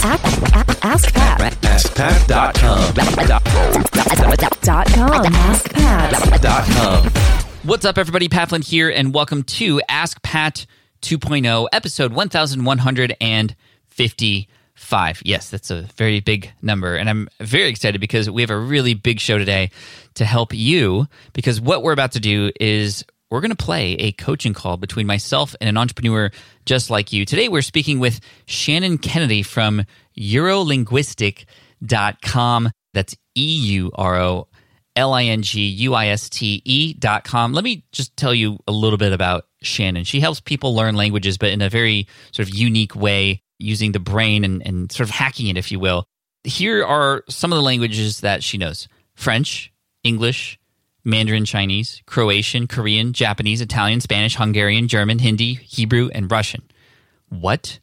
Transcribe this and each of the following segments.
Ask, Pat. AskPat.com. Dot com. Ask Pat. Dot com. What's up, everybody? Pat Flynn here, and welcome to Ask Pat 2.0, episode 1155. Yes, that's a very big number, and I'm very excited because we have a really big show today to help you. Because what we're about to do is we're going to play a coaching call between myself and an entrepreneur just like you. Today, we're speaking with Shannon Kennedy from Eurolinguiste.com. That's E U R O L I N G U I S T E dot com. Let me just tell you a little bit about Shannon. She helps people learn languages, but in a very sort of unique way, using the brain and, and sort of hacking it, if you will. Here are some of the languages that she knows French, English, Mandarin Chinese, Croatian, Korean, Japanese, Italian, Spanish, Hungarian, German, Hindi, Hebrew, and Russian. What?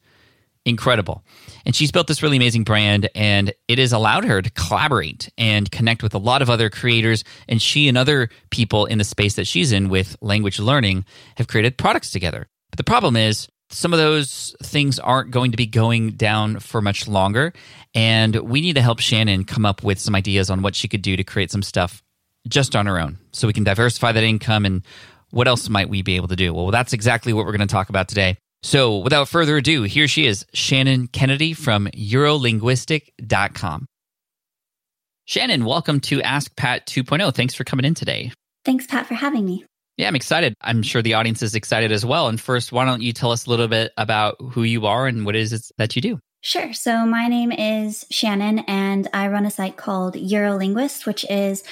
Incredible. And she's built this really amazing brand, and it has allowed her to collaborate and connect with a lot of other creators. And she and other people in the space that she's in with language learning have created products together. But the problem is, some of those things aren't going to be going down for much longer. And we need to help Shannon come up with some ideas on what she could do to create some stuff just on our own so we can diversify that income and what else might we be able to do? Well, that's exactly what we're going to talk about today. So, without further ado, here she is, Shannon Kennedy from Eurolinguiste.com. Shannon, welcome to Ask Pat 2.0. Thanks for coming in today. Thanks, Pat, for having me. Yeah, I'm excited. I'm sure the audience is excited as well. And first, why don't you tell us a little bit about who you are and what it is that you do? Sure. So, my name is Shannon, and I run a site called Eurolinguist, which is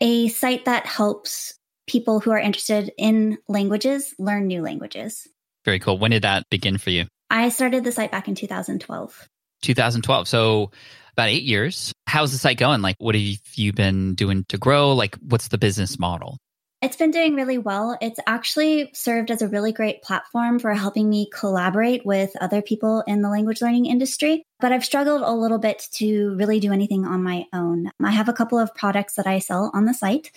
a site that helps people who are interested in languages learn new languages. Very cool. When did that begin for you? I started the site back in 2012. 2012. So about eight years. How's the site going? Like, what have you been doing to grow? Like, what's the business model? It's been doing really well. It's actually served as a really great platform for helping me collaborate with other people in the language learning industry. But I've struggled a little bit to really do anything on my own. I have a couple of products that I sell on the site,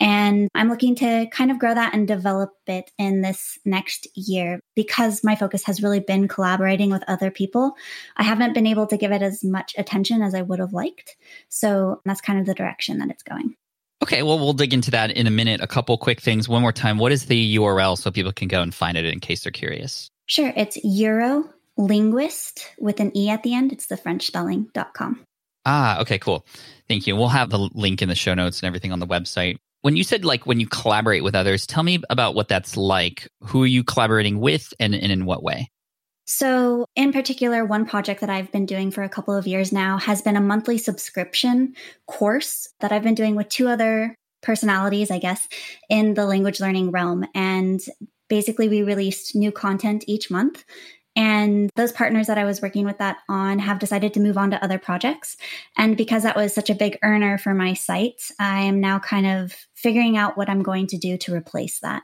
and I'm looking to kind of grow that and develop it in this next year because my focus has really been collaborating with other people. I haven't been able to give it as much attention as I would have liked. So that's kind of the direction that it's going. Okay, well, we'll dig into that in a minute. A couple quick things. One more time. What is the URL so people can go and find it in case they're curious? Sure. It's Eurolinguist with an E at the end. It's the French spelling.com. Ah, okay, cool. Thank you. We'll have the link in the show notes and everything on the website. When you said like when you collaborate with others, tell me about what that's like. Who are you collaborating with and, and in what way? So, in particular, one project that I've been doing for a couple of years now has been a monthly subscription course that I've been doing with two other personalities, I guess, in the language learning realm. And basically, we released new content each month. And those partners that I was working with that on have decided to move on to other projects. And because that was such a big earner for my site, I am now kind of figuring out what I'm going to do to replace that.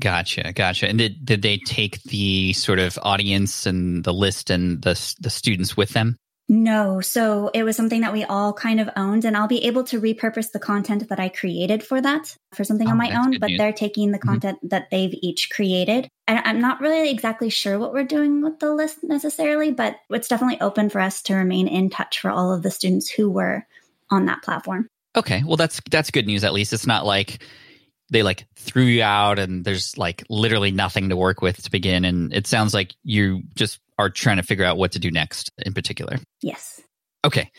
Gotcha, gotcha. And did did they take the sort of audience and the list and the the students with them? No. So it was something that we all kind of owned, and I'll be able to repurpose the content that I created for that for something Oh, on my own, but news. they're taking the Mhm. content that they've each created. And I'm not really exactly sure what we're doing with the list necessarily, but it's definitely open for us to remain in touch for all of the students who were on that platform. Okay, well that's that's good news. At least it's not like they like threw you out and there's like literally nothing to work with to begin. And it sounds like you just are trying to figure out what to do next in particular. Yes. Okay,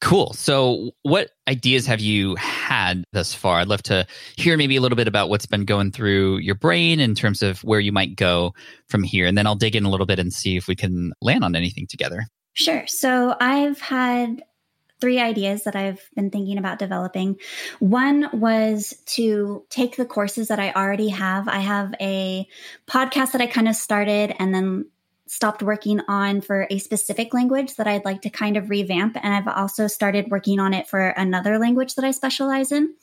cool. So, what ideas have you had thus far? I'd love to hear maybe a little bit about what's been going through your brain in terms of where you might go from here. And then I'll dig in a little bit and see if we can land on anything together. Sure. So I've had three ideas that I've been thinking about developing. One was to take the courses that I already have. I have a podcast that I kind of started and then stopped working on for a specific language that I'd like to kind of revamp. And I've also started working on it for another language that I specialize in.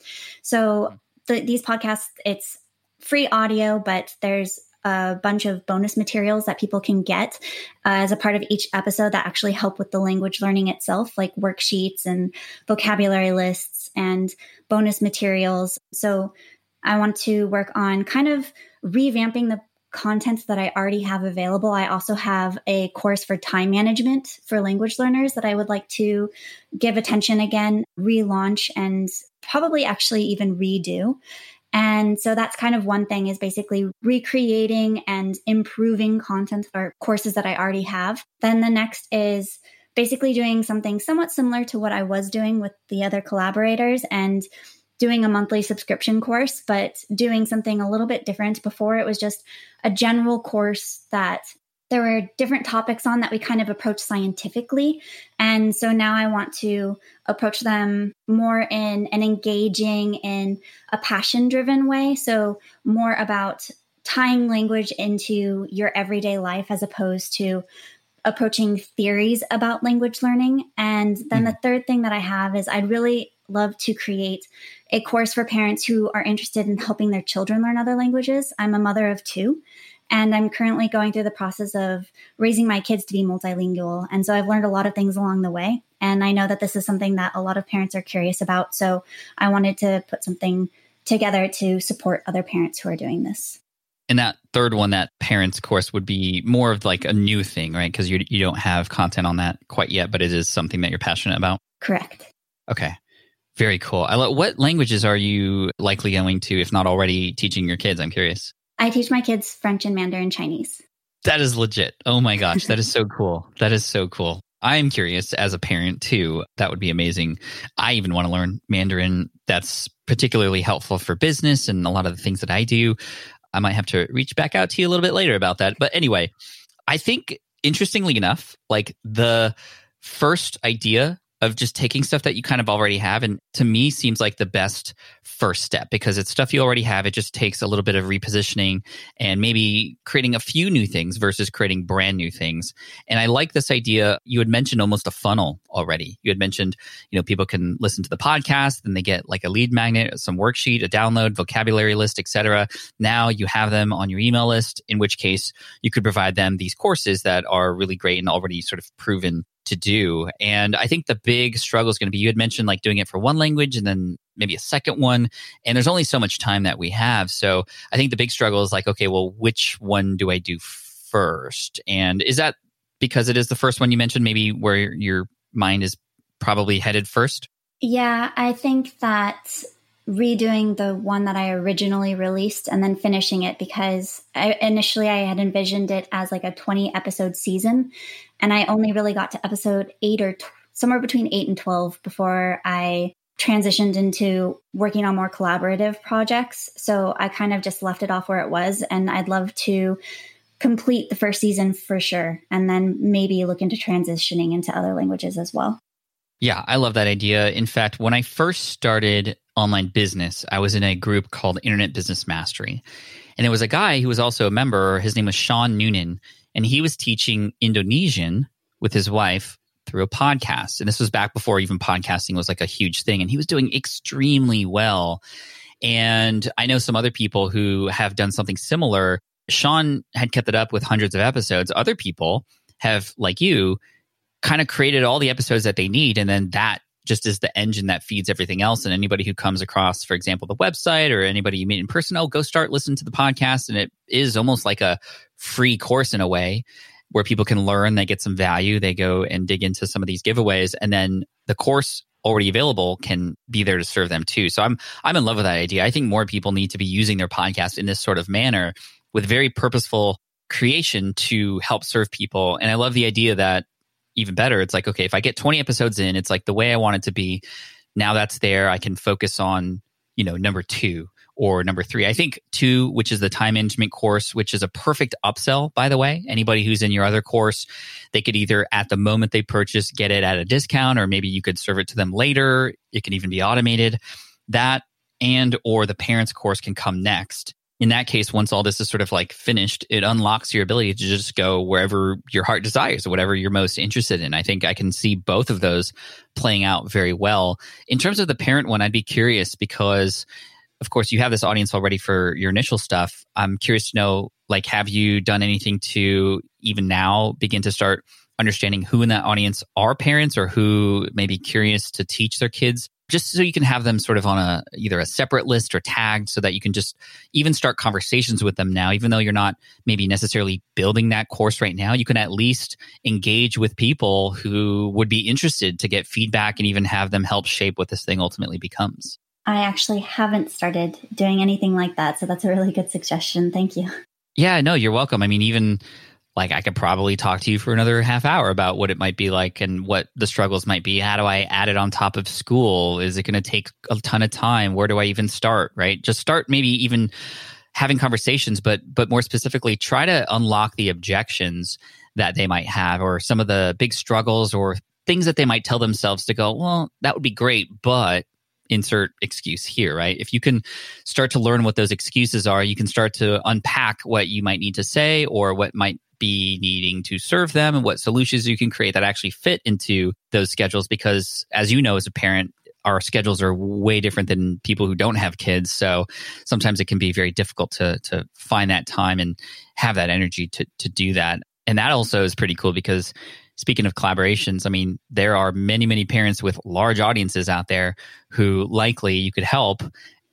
So hmm. the, these podcasts, it's free audio, but there's a bunch of bonus materials that people can get uh, as a part of each episode that actually help with the language learning itself, like worksheets and vocabulary lists and bonus materials. So I want to work on kind of revamping the content that I already have available. I also have a course for time management for language learners that I would like to give attention again, relaunch, and probably actually even redo. And so that's kind of one thing is basically recreating and improving content or courses that I already have. Then the next is basically doing something somewhat similar to what I was doing with the other collaborators and doing a monthly subscription course, but doing something a little bit different. Before it was just a general course that there were different topics on that we kind of approach scientifically. And so now I want to approach them more in an engaging, in a passion driven way. So more about tying language into your everyday life as opposed to approaching theories about language learning. And then mm. the third thing that I have is I'd really love to create a course for parents who are interested in helping their children learn other languages. I'm a mother of two. And I'm currently going through the process of raising my kids to be multilingual. And so I've learned a lot of things along the way. And I know that this is something that a lot of parents are curious about. So I wanted to put something together to support other parents who are doing this. And that third one, that parents course, would be more of like a new thing, right? Because you you don't have content on that quite yet, but it is something that you're passionate about. Correct. Okay. Very cool. I love, what languages are you likely going to, if not already, teaching your kids? I'm curious. I teach my kids French and Mandarin Chinese. That is legit. Oh my gosh, that is so cool. That is so cool. I am curious as a parent too. That would be amazing. I even want to learn Mandarin. That's particularly helpful for business and a lot of the things that I do. I might have to reach back out to you a little bit later about that. But anyway, I think interestingly enough, like the first idea of just taking stuff that you kind of already have and to me seems like the best first step because it's stuff you already have. It just takes a little bit of repositioning and maybe creating a few new things versus creating brand new things. And i like this idea. You had mentioned almost a funnel already. You had mentioned you know people can listen to the podcast then they get like a lead magnet some worksheet a download vocabulary list etc now you have them on your email list in which case you could provide them these courses that are really great and already sort of proven to do. And I think the big struggle is going to be you had mentioned like doing it for one language and then maybe a second one. And there's only so much time that we have. So I think the big struggle is like, okay, well, which one do I do first? And is that because it is the first one you mentioned, maybe where your mind is probably headed first? Yeah, I think that redoing the one that I originally released and then finishing it because I, initially I had envisioned it as like a 20 episode season. And I only really got to episode eight or t- somewhere between eight and 12 before I transitioned into working on more collaborative projects. So I kind of just left it off where it was. And I'd love to complete the first season for sure. And then maybe look into transitioning into other languages as well. Yeah, I love that idea. In fact, when I first started online business, I was in a group called Internet Business Mastery. And there was a guy who was also a member. His name was Sean Noonan, and he was teaching Indonesian with his wife through a podcast. And this was back before even podcasting was like a huge thing. And he was doing extremely well. And I know some other people who have done something similar. Sean had kept it up with hundreds of episodes. Other people have, like you, kind of created all the episodes that they need. And then that just is the engine that feeds everything else. And anybody who comes across, for example, the website or anybody you meet in person, oh, go start listening to the podcast. And it is almost like a free course in a way where people can learn, they get some value, they go and dig into some of these giveaways. And then the course already available can be there to serve them too. So I'm I'm in love with that idea. I think more people need to be using their podcast in this sort of manner with very purposeful creation to help serve people. And I love the idea that even better. It's like, okay, if I get 20 episodes in, it's like the way I want it to be. Now that's there. I can focus on, you know, number two or number three. I think two, which is the time management course, which is a perfect upsell, by the way. Anybody who's in your other course, they could either at the moment they purchase get it at a discount, or maybe you could serve it to them later. It can even be automated. That and or the parents course can come next in that case, once all this is sort of like finished, it unlocks your ability to just go wherever your heart desires or whatever you're most interested in. I think I can see both of those playing out very well. In terms of the parent one, I'd be curious because, of course, you have this audience already for your initial stuff. I'm curious to know, like, have you done anything to even now begin to start understanding who in that audience are parents or who may be curious to teach their kids just so you can have them sort of on a either a separate list or tagged so that you can just even start conversations with them now even though you're not maybe necessarily building that course right now you can at least engage with people who would be interested to get feedback and even have them help shape what this thing ultimately becomes I actually haven't started doing anything like that. So that's a really good suggestion. Thank you. Yeah, no, you're welcome. I mean, even like I could probably talk to you for another half hour about what it might be like and what the struggles might be. How do I add it on top of school? Is it going to take a ton of time? Where do I even start? Right? Just start maybe even having conversations, but but more specifically, try to unlock the objections that they might have or some of the big struggles or things that they might tell themselves to go, well, that would be great, but insert excuse here, right? If you can start to learn what those excuses are, you can start to unpack what you might need to say or what might be needing to serve them and what solutions you can create that actually fit into those schedules. Because as you know, as a parent, our schedules are way different than people who don't have kids. So sometimes it can be very difficult to to find that time and have that energy to to do that. And that also is pretty cool because speaking of collaborations, I mean, there are many, many parents with large audiences out there who likely you could help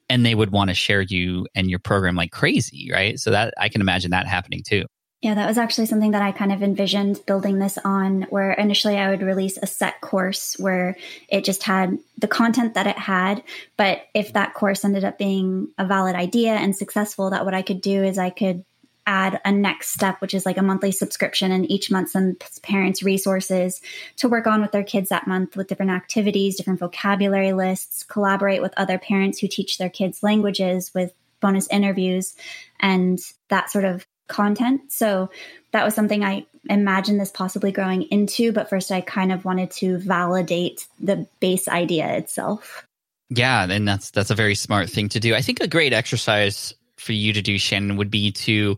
and they would want to share you and your program like crazy, right? So that I can imagine that happening too. Yeah, that was actually something that I kind of envisioned building this on, where initially I would release a set course where it just had the content that it had. But if that course ended up being a valid idea and successful, that what I could do is I could add a next step, which is like a monthly subscription, and each month some parents resources to work on with their kids that month with different activities, different vocabulary lists, collaborate with other parents who teach their kids languages with bonus interviews and that sort of content. So that was something I imagined this possibly growing into, but first I kind of wanted to validate the base idea itself. Yeah, and that's that's a very smart thing to do. I think a great exercise for you to do, Shannon, would be to,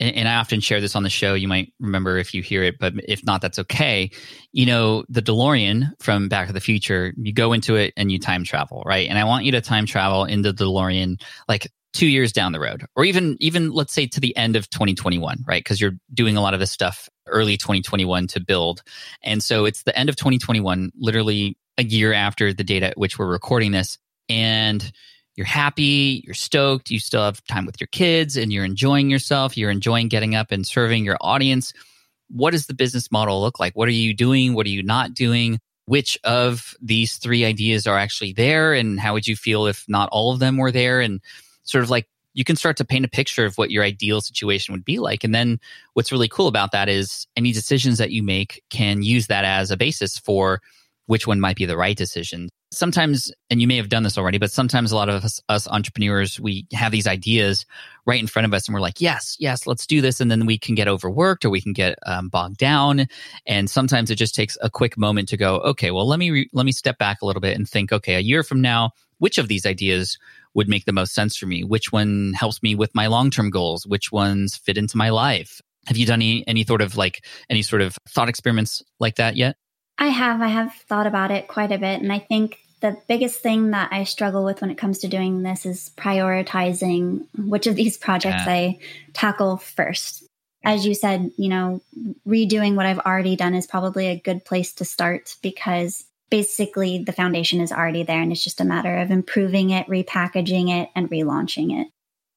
and, I often share this on the show. You might remember if you hear it, but if not, that's okay. You know, the DeLorean from Back to the Future, you go into it and you time travel, right? And I want you to time travel into the DeLorean like two years down the road, or even even let's say to the end of 2021, right? Because you're doing a lot of this stuff early 2021 to build, and so it's the end of 2021, literally a year after the date at which we're recording this, and you're happy, you're stoked, you still have time with your kids and you're enjoying yourself, you're enjoying getting up and serving your audience. What does the business model look like? What are you doing? What are you not doing? Which of these three ideas are actually there? And how would you feel if not all of them were there? And sort of like you can start to paint a picture of what your ideal situation would be like. And then what's really cool about that is any decisions that you make can use that as a basis for which one might be the right decision sometimes, and you may have done this already, but sometimes a lot of us, us, entrepreneurs, we have these ideas right in front of us and we're like, yes, yes, let's do this. And then we can get overworked or we can get um, bogged down. And sometimes it just takes a quick moment to go, okay, well, let me, re- let me step back a little bit and think, okay, a year from now, which of these ideas would make the most sense for me? Which one helps me with my long-term goals? Which ones fit into my life? Have you done any, any sort of like any sort of thought experiments like that yet? I have. I have thought about it quite a bit. And I think the biggest thing that I struggle with when it comes to doing this is prioritizing which of these projects yeah. I tackle first. As you said, you know, redoing what I've already done is probably a good place to start because basically the foundation is already there and it's just a matter of improving it, repackaging it, and relaunching it.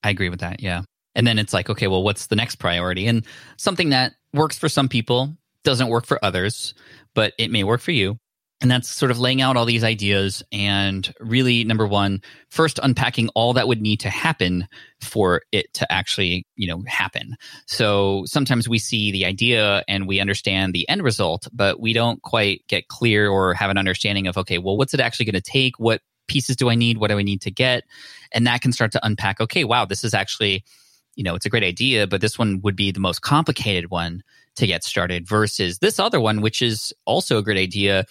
I agree with that. Yeah. And then it's like, okay, well, what's the next priority? And something that works for some people doesn't work for others, but it may work for you. And that's sort of laying out all these ideas and really, number one, first unpacking all that would need to happen for it to actually, you know, happen. So sometimes we see the idea and we understand the end result, but we don't quite get clear or have an understanding of, okay, well, what's it actually going to take? What pieces do I need? What do I need to get? And that can start to unpack, okay, wow, this is actually, you know, it's a great idea, but this one would be the most complicated one to get started versus this other one, which is also a great idea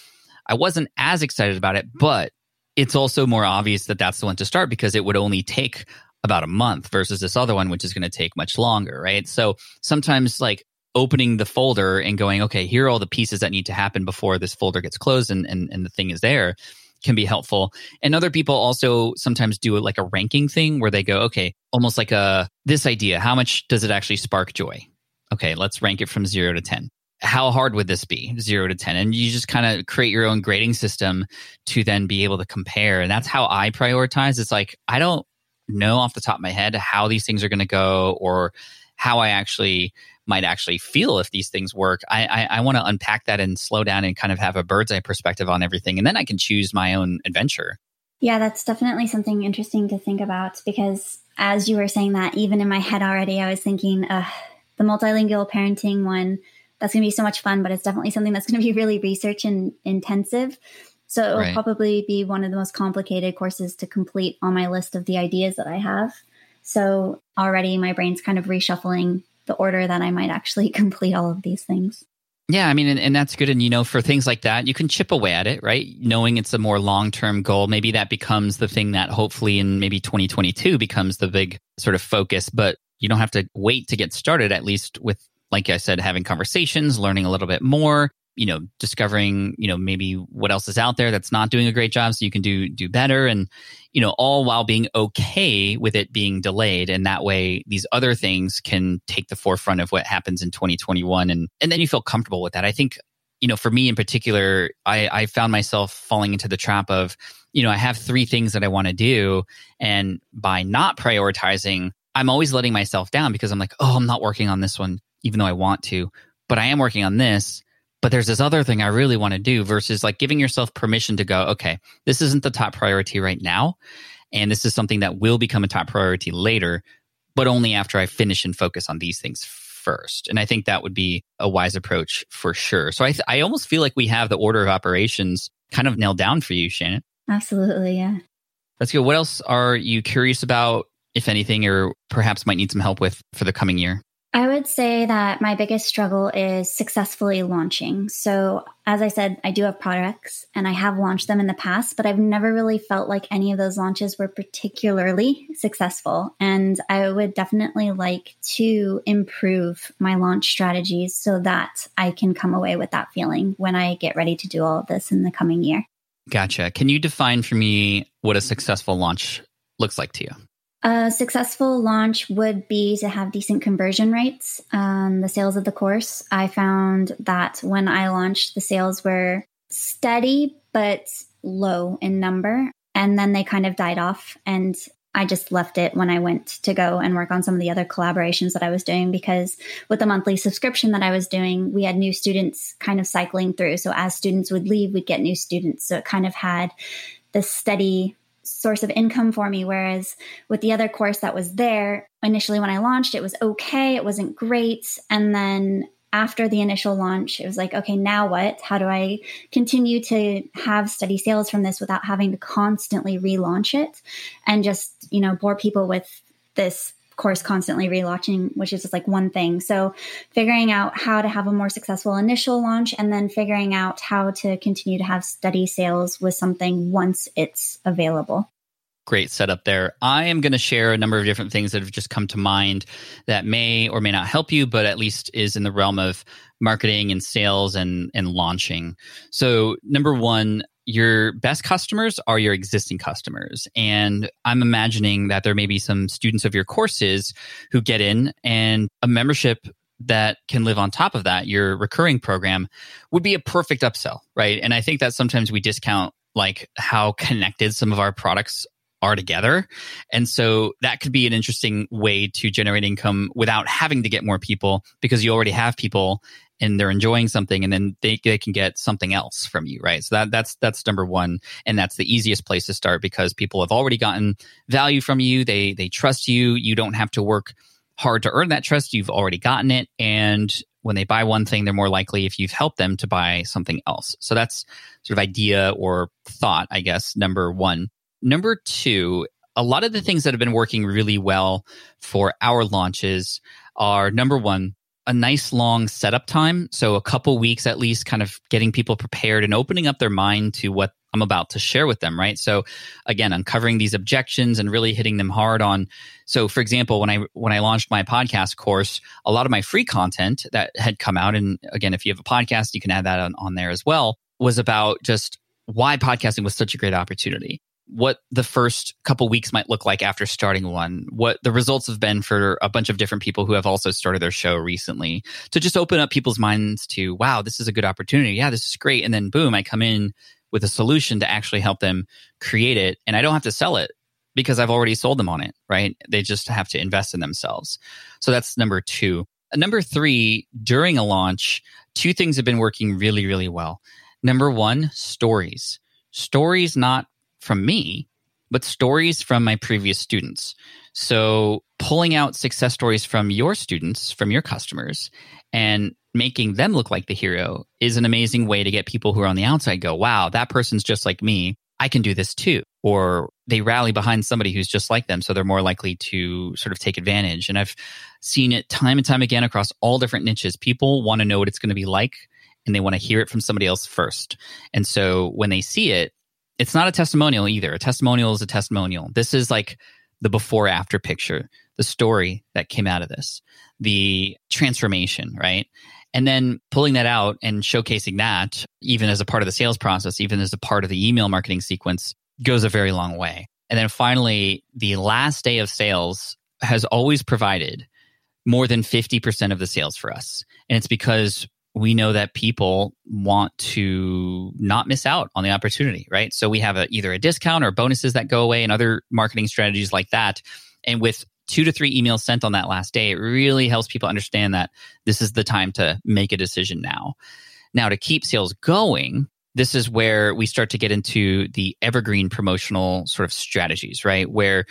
I wasn't as excited about it, but it's also more obvious that that's the one to start because it would only take about a month versus this other one, which is going to take much longer, right? So sometimes like opening the folder and going, okay, here are all the pieces that need to happen before this folder gets closed and, and, and the thing is there can be helpful. And other people also sometimes do like a ranking thing where they go, okay, almost like a this idea, how much does it actually spark joy? Okay, let's rank it from zero to 10 how hard would this be? Zero to 10. And you just kind of create your own grading system to then be able to compare. And that's how I prioritize. It's like, I don't know off the top of my head how these things are going to go or how I actually might actually feel if these things work. I, I, I want to unpack that and slow down and kind of have a bird's eye perspective on everything. And then I can choose my own adventure. Yeah, that's definitely something interesting to think about because as you were saying that, even in my head already, I was thinking, the multilingual parenting one, that's going to be so much fun, but it's definitely something that's going to be really research and intensive. So it will Right. probably be one of the most complicated courses to complete on my list of the ideas that I have. So already my brain's kind of reshuffling the order that I might actually complete all of these things. Yeah, I mean, and, and that's good. And, you know, for things like that, you can chip away at it, right? Knowing it's a more long term goal. Maybe that becomes the thing that hopefully in maybe 2022 becomes the big sort of focus. But you don't have to wait to get started, at least with, like I said, having conversations, learning a little bit more, you know, discovering, you know, maybe what else is out there that's not doing a great job so you can do do better. And, you know, all while being okay with it being delayed. And that way these other things can take the forefront of what happens in 2021. And and then you feel comfortable with that. I think, you know, for me in particular, I, I found myself falling into the trap of, you know, I have three things that I want to do. And by not prioritizing, I'm always letting myself down because I'm like, oh, I'm not working on this one, even though I want to. But I am working on this but there's this other thing I really want to do versus like giving yourself permission to go, okay, this isn't the top priority right now. And this is something that will become a top priority later, but only after I finish and focus on these things first. And I think that would be a wise approach for sure. So I, th- I almost feel like we have the order of operations kind of nailed down for you, Shannon. Absolutely, yeah. That's good. What else are you curious about, if anything, or perhaps might need some help with for the coming year? I would say that my biggest struggle is successfully launching. So, as I said, I do have products and I have launched them in the past, but I've never really felt like any of those launches were particularly successful. And I would definitely like to improve my launch strategies so that I can come away with that feeling when I get ready to do all of this in the coming year. Gotcha. Can you define for me what a successful launch looks like to you? A successful launch would be to have decent conversion rates on the sales of the course. I found that when I launched, the sales were steady but low in number, and then they kind of died off. And I just left it when I went to go and work on some of the other collaborations that I was doing because with the monthly subscription that I was doing, we had new students kind of cycling through. So as students would leave, we'd get new students. So it kind of had this steady source of income for me. Whereas with the other course that was there, initially when I launched, it was okay, it wasn't great. And then after the initial launch, it was like, okay, now what? How do I continue to have steady sales from this without having to constantly relaunch it and just, you know, bore people with this course constantly relaunching, which is just like one thing. So figuring out how to have a more successful initial launch and then figuring out how to continue to have steady sales with something once it's available. Great setup there. I am going to share a number of different things that have just come to mind that may or may not help you, but at least is in the realm of marketing and sales and, and launching. So, number one, your best customers are your existing customers. And I'm imagining that there may be some students of your courses who get in and a membership that can live on top of that, your recurring program would be a perfect upsell, right? And I think that sometimes we discount like how connected some of our products are together. And so that could be an interesting way to generate income without having to get more people because you already have people and they're enjoying something and then they, they can get something else from you right? So that that's that's number one and that's the easiest place to start because people have already gotten value from you. They they trust you. You don't have to work hard to earn that trust. You've already gotten it and when they buy one thing they're more likely if you've helped them to buy something else. So that's sort of idea or thought i guess number one. Number two a lot of the things that have been working really well for our launches are number one a nice long setup time. So a couple weeks at least, kind of getting people prepared and opening up their mind to what I'm about to share with them, right? So again, uncovering these objections and really hitting them hard on. So for example, when I when I launched my podcast course, a lot of my free content that had come out, and again, if you have a podcast, you can add that on, on there as well, was about just why podcasting was such a great opportunity. What the first couple weeks might look like after starting one, what the results have been for a bunch of different people who have also started their show recently, to just open up people's minds to, wow, this is a good opportunity. Yeah, this is great. And then boom, I come in with a solution to actually help them create it. And I don't have to sell it because I've already sold them on it, right? They just have to invest in themselves. So that's number two. Number three, during a launch, two things have been working really, really well. Number one, stories. Stories not from me, but stories from my previous students. So pulling out success stories from your students, from your customers, and making them look like the hero is an amazing way to get people who are on the outside go, wow, that person's just like me. I can do this too. Or they rally behind somebody who's just like them. So they're more likely to sort of take advantage. And I've seen it time and time again across all different niches. People want to know what it's going to be like and they want to hear it from somebody else first. And so when they see it, it's not a testimonial either. A testimonial is a testimonial. This is like the before after picture, the story that came out of this, the transformation, right? And then pulling that out and showcasing that, even as a part of the sales process, even as a part of the email marketing sequence, goes a very long way. And then finally, the last day of sales has always provided more than 50% of the sales for us. And it's because we know that people want to not miss out on the opportunity, right? So we have a, either a discount or bonuses that go away and other marketing strategies like that. And with two to three emails sent on that last day, it really helps people understand that this is the time to make a decision now. Now, to keep sales going, this is where we start to get into the evergreen promotional sort of strategies, right? Where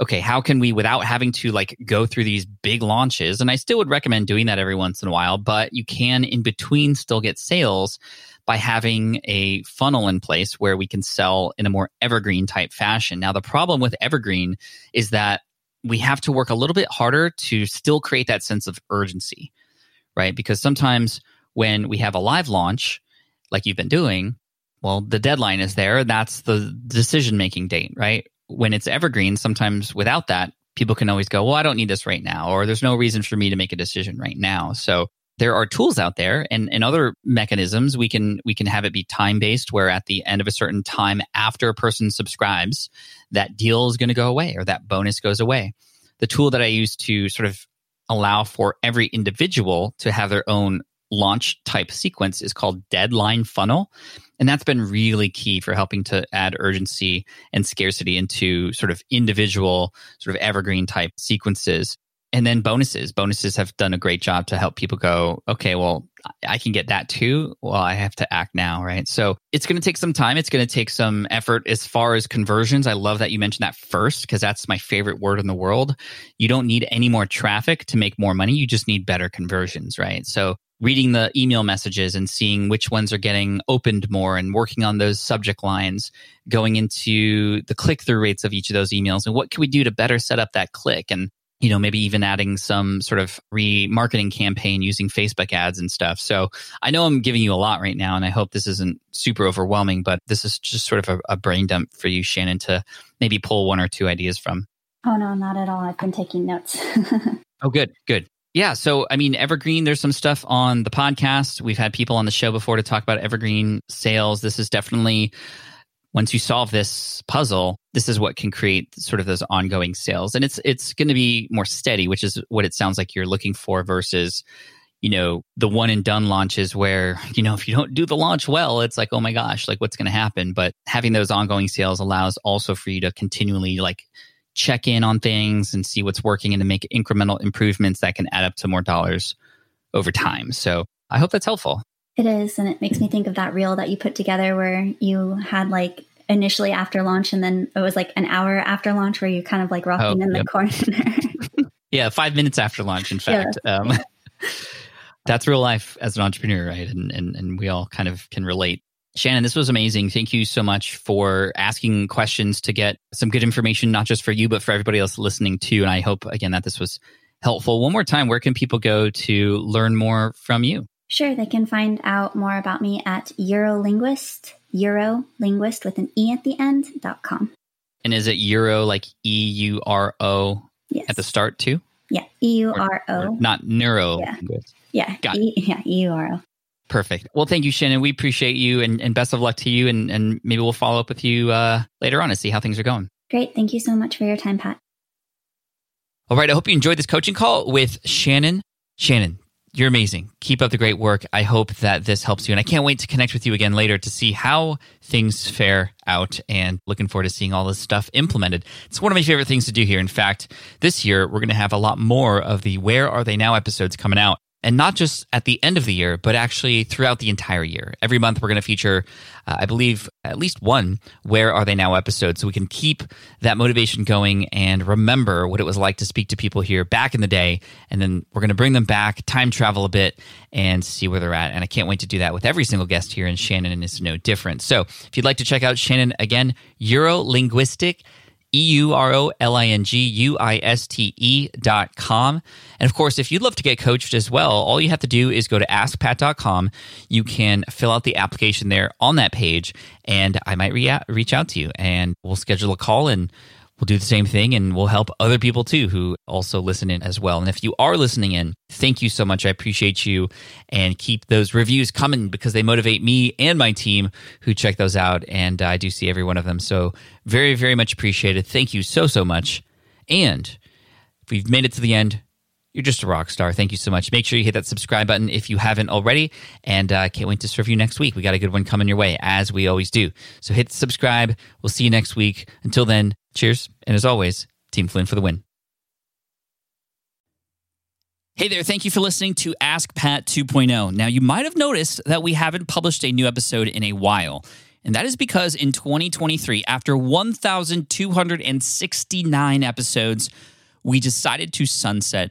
okay, how can we, without having to like go through these big launches, and I still would recommend doing that every once in a while, but you can in between still get sales by having a funnel in place where we can sell in a more evergreen type fashion. Now, the problem with evergreen is that we have to work a little bit harder to still create that sense of urgency, right? Because sometimes when we have a live launch, like you've been doing, well, the deadline is there. That's the decision making date, right? When it's evergreen, sometimes without that, people can always go, well, I don't need this right now, or there's no reason for me to make a decision right now. So there are tools out there and, and other mechanisms we can we can have it be time based where at the end of a certain time after a person subscribes that deal is going to go away or that bonus goes away the tool that i use to sort of allow for every individual to have their own launch type sequence is called deadline funnel. And that's been really key for helping to add urgency and scarcity into sort of individual, sort of evergreen type sequences. And then bonuses. Bonuses have done a great job to help people go, okay, well, I can get that too. Well, I have to act now, right? So it's going to take some time. It's going to take some effort as far as conversions. I love that you mentioned that first because that's my favorite word in the world. You don't need any more traffic to make more money. You just need better conversions, right? So reading the email messages and seeing which ones are getting opened more and working on those subject lines, going into the click through rates of each of those emails and what can we do to better set up that click and you know maybe even adding some sort of remarketing campaign using facebook ads and stuff. So i know i'm giving you a lot right now and i hope this isn't super overwhelming but this is just sort of a, a brain dump for you shannon to maybe pull one or two ideas from. Oh no not at all. I've been taking notes. Oh good good yeah. So, I mean, Evergreen, there's some stuff on the podcast. We've had people on the show before to talk about Evergreen sales. This is definitely, once you solve this puzzle, this is what can create sort of those ongoing sales. And it's, it's going to be more steady, which is what it sounds like you're looking for versus, you know, the one and done launches where, you know, if you don't do the launch well, it's like, oh my gosh, like what's going to happen? But having those ongoing sales allows also for you to continually like check in on things and see what's working and to make incremental improvements that can add up to more dollars over time. So I hope that's helpful. It is. And it makes me think of that reel that you put together where you had like initially after launch and then it was like an hour after launch where you kind of like rocking oh, in yep. the corner. yeah, five minutes after launch, in fact. Yeah. Um, that's real life as an entrepreneur, right? And, and and we all kind of can relate Shannon, this was amazing. Thank you so much for asking questions to get some good information, not just for you, but for everybody else listening too. And I hope, again, that this was helpful. One more time, where can people go to learn more from you? Sure, they can find out more about me at Eurolinguist, Eurolinguist with an E at the end, dot com. And is it Euro like E U R O yes. at the start too? Yeah, E U R O. Not neuro. Yeah, yeah, e, yeah, E U R O. Perfect. Well, thank you, Shannon. We appreciate you and, and best of luck to you. And, and maybe we'll follow up with you uh, later on to see how things are going. Great. Thank you so much for your time, Pat. All right. I hope you enjoyed this coaching call with Shannon. Shannon, you're amazing. Keep up the great work. I hope that this helps you. And I can't wait to connect with you again later to see how things fare out and looking forward to seeing all this stuff implemented. It's one of my favorite things to do here. In fact, this year, we're going to have a lot more of the Where Are They Now episodes coming out and not just at the end of the year, but actually throughout the entire year. Every month, we're going to feature, uh, I believe, at least one Where Are They Now episode so we can keep that motivation going and remember what it was like to speak to people here back in the day. And then we're going to bring them back, time travel a bit, and see where they're at. And I can't wait to do that with every single guest here, and Shannon is no different. So if you'd like to check out Shannon again, Eurolinguiste E U R O L I N G U I S T E dot com. And of course, if you'd love to get coached as well, all you have to do is go to askpat.com. You can fill out the application there on that page, and I might re- reach out to you and we'll schedule a call and we'll do the same thing and we'll help other people too who also listen in as well. And if you are listening in, thank you so much. I appreciate you and keep those reviews coming because they motivate me and my team who check those out. And I do see every one of them. So very, very much appreciated. Thank you so, so much. And if we've made it to the end, you're just a rock star. Thank you so much. Make sure you hit that subscribe button if you haven't already. And I uh, can't wait to serve you next week. We got a good one coming your way, as we always do. So hit subscribe. We'll see you next week. Until then, cheers. And as always, Team Flynn for the win. Hey there, thank you for listening to Ask Pat 2.0. Now, you might have noticed that we haven't published a new episode in a while. And that is because in 2023, after 1,269 episodes, we decided to sunset